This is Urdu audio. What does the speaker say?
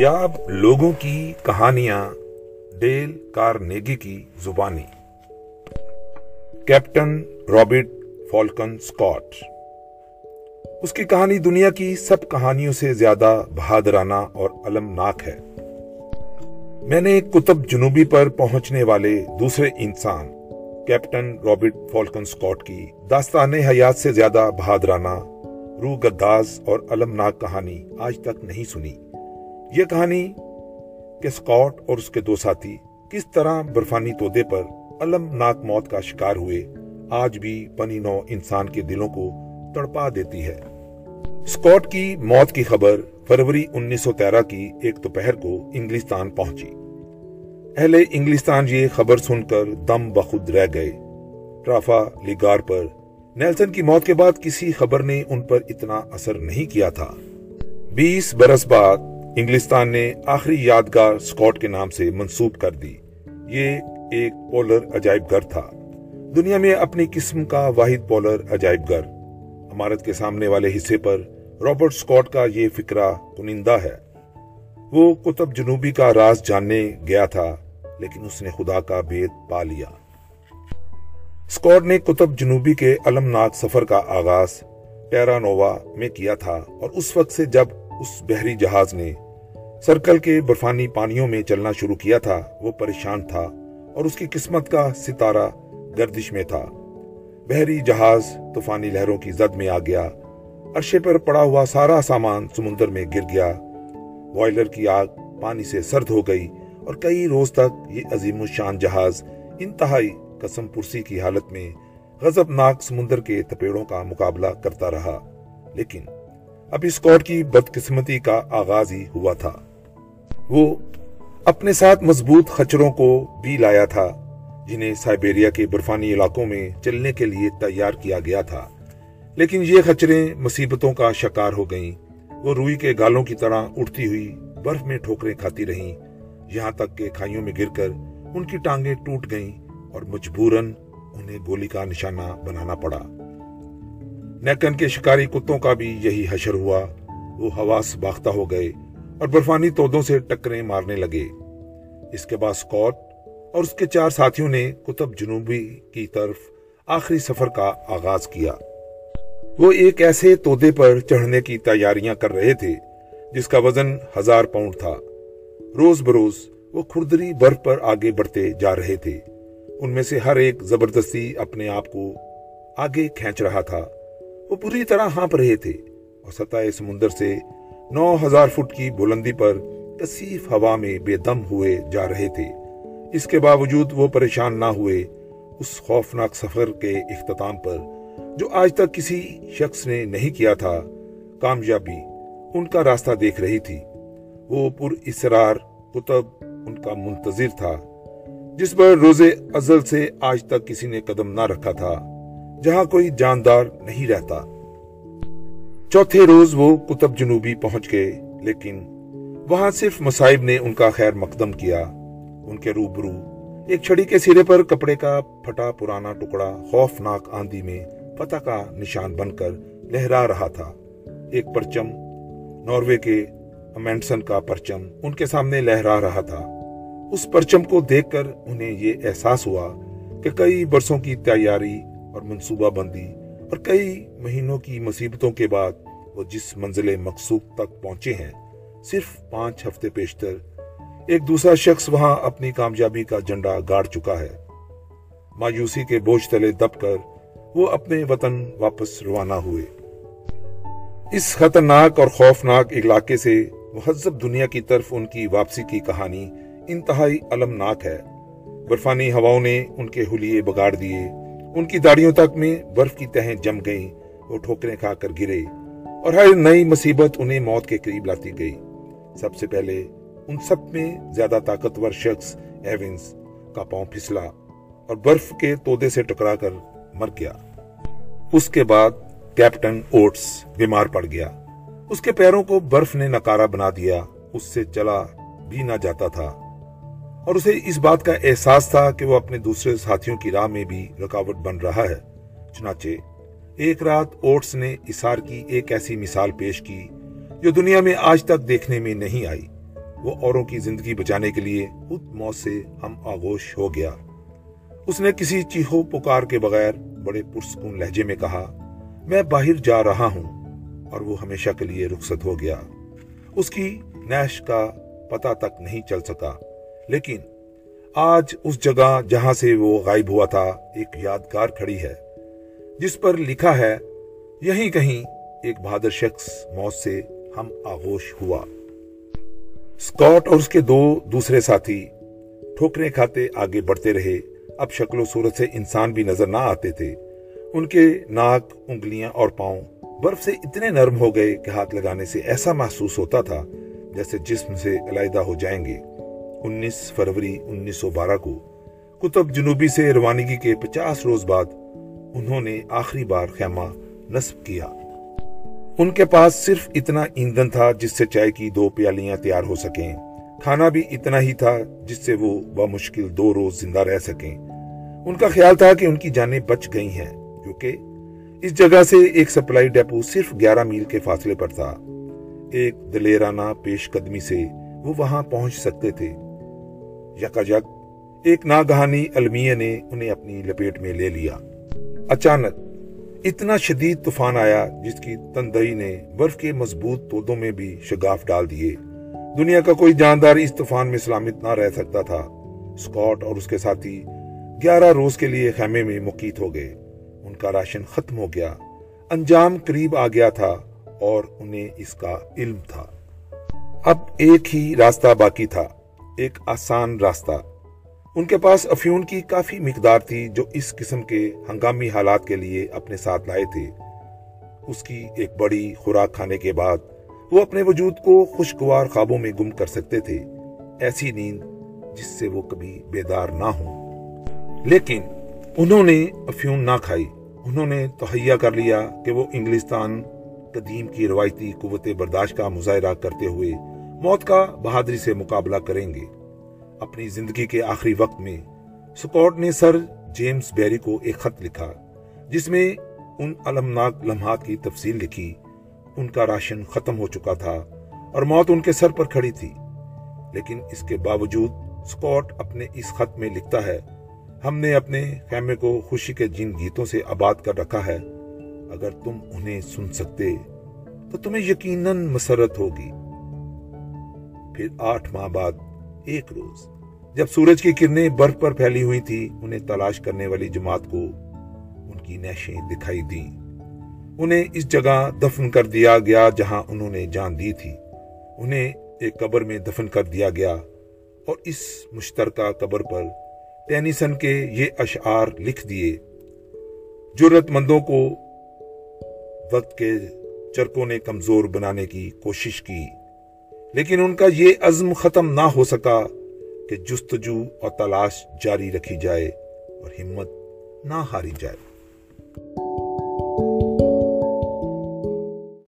کامیاب لوگوں کی کہانیاں ڈیل کارنیگی کی زبانی۔ Captain Robert Falcon Scott. اس کی کہانی دنیا کی سب کہانیوں سے زیادہ بہادرانہ اور المناک ہے۔ میں نے کتب جنوبی پر پہنچنے والے دوسرے انسان، کیپٹن رابرٹ فالکن سکاٹ کی داستان حیات سے زیادہ بہادرانہ، روح گداز اور المناک کہانی آج تک نہیں سنی۔ یہ کہانی کہ سکاٹ اور اس کے دو ساتھی کس طرح برفانی تودے پر المناک موت کا شکار ہوئے، آج بھی پنی نو انسان کے دلوں کو تڑپا دیتی ہے۔ سکاٹ کی موت کی خبر فروری انیس سو تیرہ کی ایک دوپہر کو انگلستان پہنچی۔ اہل انگلستان یہ خبر سن کر دم بخود رہ گئے۔ ٹرافا لیگار پر نیلسن کی موت کے بعد کسی خبر نے ان پر اتنا اثر نہیں کیا تھا۔ بیس برس بعد انگلستان نے آخری یادگار سکاٹ کے نام سے منسوب کر دی۔ یہ ایک پولر عجائب گھر تھا۔ دنیا میں اپنی قسم کا واحد پولر عجائب گھر۔ عمارت کے سامنے والے حصے پر رابرٹ سکاٹ کا یہ فکرہ کنندہ ہے۔ وہ کتب جنوبی کا راز جاننے گیا تھا، لیکن اس نے خدا کا بید پا لیا۔ سکاٹ نے کتب جنوبی کے المناک سفر کا آغاز پیرانووا میں کیا تھا اور اس وقت سے جب اس بحری جہاز نے سرکل کے برفانی پانیوں میں چلنا شروع کیا تھا۔ وہ پریشان تھا اور اس کی قسمت کا ستارہ گردش میں تھا۔ بحری جہاز طوفانی لہروں کی زد میں آ گیا۔ عرشے پر پڑا ہوا سارا سامان سمندر میں گر گیا۔ وائلر کی آگ پانی سے سرد ہو گئی اور کئی روز تک یہ عظیم الشان جہاز انتہائی قسم پرسی کی حالت میں غزبناک سمندر کے تپیڑوں کا مقابلہ کرتا رہا۔ لیکن اب اسکاٹ کی بدقسمتی کا آغاز ہی ہوا تھا۔ وہ اپنے ساتھ مضبوط خچروں کو بھی لایا تھا، جنہیں سائبیریا کے برفانی علاقوں میں چلنے کے لیے تیار کیا گیا تھا۔ لیکن یہ خچریں مصیبتوں کا شکار ہو گئیں۔ وہ روئی کے گالوں کی طرح اٹھتی ہوئی برف میں ٹھوکریں کھاتی رہیں۔ یہاں تک کہ کھائیوں میں گر کر ان کی ٹانگیں ٹوٹ گئیں اور مجبوراً انہیں گولی کا نشانہ بنانا پڑا۔ نیکن کے شکاری کتوں کا بھی یہی حشر ہوا۔ وہ حواس باختہ ہو گئے اور برفانی تودوں سے ٹکریں مارنے لگے۔ اس کے بعد سکوٹ اور اس کے چار ساتھیوں نے کتب جنوبی کی طرف آخری سفر کا آغاز کیا۔ وہ ایک ایسے تودے پر چڑھنے کی تیاریاں کر رہے تھے جس کا وزن ہزار پاؤنڈ تھا۔ روز بروز وہ کھردری برف پر آگے بڑھتے جا رہے تھے۔ ان میں سے ہر ایک زبردستی اپنے آپ کو آگے کھینچ رہا تھا۔ وہ پوری طرح ہانپ رہے تھے اور سطح سمندر سے نو ہزار فٹ کی بلندی پر کسیف ہوا میں بے دم ہوئے جا رہے تھے۔ اس کے باوجود وہ پریشان نہ ہوئے اس خوفناک سفر کے اختتام پر، جو آج تک کسی شخص نے نہیں کیا تھا۔ کامیابی ان کا راستہ دیکھ رہی تھی۔ وہ پر اسرار کتب ان کا منتظر تھا، جس پر روز ازل سے آج تک کسی نے قدم نہ رکھا تھا۔ جہاں کوئی جاندار نہیں رہتا۔ چوتھے روز وہ کتب جنوبی پہنچ گئے، لیکن وہاں صرف مصائب نے ان کا خیر مقدم کیا۔ ان کے روبرو ایک چھڑی کے سرے پر کپڑے کا پھٹا پرانا ٹکڑا خوفناک آندھی میں فتح کا نشان بن کر لہرا رہا تھا۔ ایک پرچم، ناروے کے امینڈسن کا پرچم ان کے سامنے لہرا رہا تھا۔ اس پرچم کو دیکھ کر انہیں یہ احساس ہوا کہ کئی برسوں کی تیاری اور منصوبہ بندی اور کئی مہینوں کی مصیبتوں کے بعد وہ جس منزل مقصود تک پہنچے ہیں، صرف پانچ ہفتے پیشتر ایک دوسرا شخص وہاں اپنی کامیابی کا جنڈا گاڑ چکا ہے۔ مایوسی کے بوجھ تلے دب کر وہ اپنے وطن واپس روانہ ہوئے۔ اس خطرناک اور خوفناک علاقے سے مہذب دنیا کی طرف ان کی واپسی کی کہانی انتہائی المناک ہے۔ برفانی ہواؤں نے ان کے حلیے بگاڑ دیے۔ ان کی داڑیوں تک میں برف کی تہیں جم گئیں وہ ٹھوکریں کھا کر گرے اور ہر نئی مصیبت انہیں موت کے قریب لاتی گئی۔ سب سے پہلے ان سب میں زیادہ طاقتور شخص ایونز کا پاؤں پھسلا اور برف کے تودے سے ٹکرا کر مر گیا۔ اس کے بعد کیپٹن اوٹس بیمار پڑ گیا۔ اس کے پیروں کو برف نے نکارا بنا دیا۔ اس سے چلا بھی نہ جاتا تھا۔ اور اسے اس بات کا احساس تھا کہ وہ اپنے دوسرے ساتھیوں کی راہ میں بھی رکاوٹ بن رہا ہے۔ چنانچہ، ایک رات اوٹس نے اسار کی ایک ایسی مثال پیش کی جو دنیا میں آج تک دیکھنے میں نہیں آئی۔ وہ اوروں کی زندگی بچانے کے لیے خود موت سے ہم آگوش ہو گیا۔ اس نے کسی چیخو پکار کے بغیر بڑے پرسکون لہجے میں کہا، میں باہر جا رہا ہوں اور وہ ہمیشہ کے لیے رخصت ہو گیا۔ اس کی نیش کا پتہ تک نہیں چل سکا۔ لیکن آج اس جگہ جہاں سے وہ غائب ہوا تھا، ایک یادگار کھڑی ہے، جس پر لکھا ہے، یہیں کہیں ایک بہادر شخص موت سے ہم آغوش ہوا۔ سکاٹ اور اس کے دو دوسرے ساتھی ٹھوکرے کھاتے آگے بڑھتے رہے۔ اب شکل و صورت سے انسان بھی نظر نہ آتے تھے۔ ان کے ناک، انگلیاں اور پاؤں برف سے اتنے نرم ہو گئے کہ ہاتھ لگانے سے ایسا محسوس ہوتا تھا جیسے جسم سے علیحدہ ہو جائیں گے۔ انیس فروری انیس سو بارہ کو کتب جنوبی سے روانگی کے پچاس روز بعد انہوں نے آخری بار خیمہ نصب کیا۔ ان کے پاس صرف اتنا ایندھن تھا جس سے چائے کی دو پیالیاں تیار ہو سکیں۔ کھانا بھی اتنا ہی تھا جس سے وہ بمشکل دو روز زندہ رہ سکیں۔ ان کا خیال تھا کہ ان کی جانیں بچ گئی ہیں، کیونکہ اس جگہ سے ایک سپلائی ڈیپو صرف گیارہ میل کے فاصلے پر تھا۔ ایک دلیرانہ پیش قدمی سے وہ وہاں پہنچ سکتے تھے۔ یکا یک ایک ناگہانی المیہ نے انہیں اپنی لپیٹ میں لے لیا۔ اچانک اتنا شدید طوفان آیا جس کی تندئی نے برف کے مضبوط تودوں میں بھی شگاف ڈال دیے۔ دنیا کا کوئی جاندار اس طوفان میں سلامت نہ رہ سکتا تھا۔ سکاٹ اور اس کے ساتھی گیارہ روز کے لیے خیمے میں مقید ہو گئے۔ ان کا راشن ختم ہو گیا۔ انجام قریب آ گیا تھا اور انہیں اس کا علم تھا۔ اب ایک ہی راستہ باقی تھا۔ ایک آسان راستہ۔ ان کے پاس افیون کی کافی مقدار تھی جو اس قسم کے ہنگامی حالات کے لیے اپنے ساتھ لائے تھے۔ اس کی ایک بڑی خوراک کھانے کے بعد وہ اپنے وجود کو خوشگوار خوابوں میں گم کر سکتے تھے۔ ایسی نیند جس سے وہ کبھی بیدار نہ ہوں۔ لیکن انہوں نے افیون نہ کھائی۔ انہوں نے تہیا کر لیا کہ وہ انگلستان قدیم کی روایتی قوت برداشت کا مظاہرہ کرتے ہوئے موت کا بہادری سے مقابلہ کریں گے۔ اپنی زندگی کے آخری وقت میں سکوٹ نے سر جیمز بیری کو ایک خط لکھا، جس میں ان علمناک لمحات کی تفصیل لکھی۔ ان کا راشن ختم ہو چکا تھا اور موت ان کے سر پر کھڑی تھی۔ لیکن اس کے باوجود سکوٹ اپنے اس خط میں لکھتا ہے، ہم نے اپنے خیمے کو خوشی کے جن گیتوں سے آباد کر رکھا ہے۔ اگر تم انہیں سن سکتے تو تمہیں یقیناً مسرت ہوگی۔ پھر آٹھ ماہ بعد ایک روز جب سورج کی کرنیں برف پر پھیلی ہوئی تھی انہیں تلاش کرنے والی جماعت کو ان کی نیشیں دکھائی دی انہیں اس جگہ دفن کر دیا گیا جہاں انہوں نے جان دی تھی۔ انہیں ایک قبر میں دفن کر دیا گیا اور اس مشترکہ قبر پر ٹینیسن کے یہ اشعار لکھ دیے جرت مندوں کو وقت کے چرکوں نے کمزور بنانے کی کوشش کی۔ لیکن ان کا یہ عزم ختم نہ ہو سکا کہ جستجو اور تلاش جاری رکھی جائے اور ہمت نہ ہاری جائے۔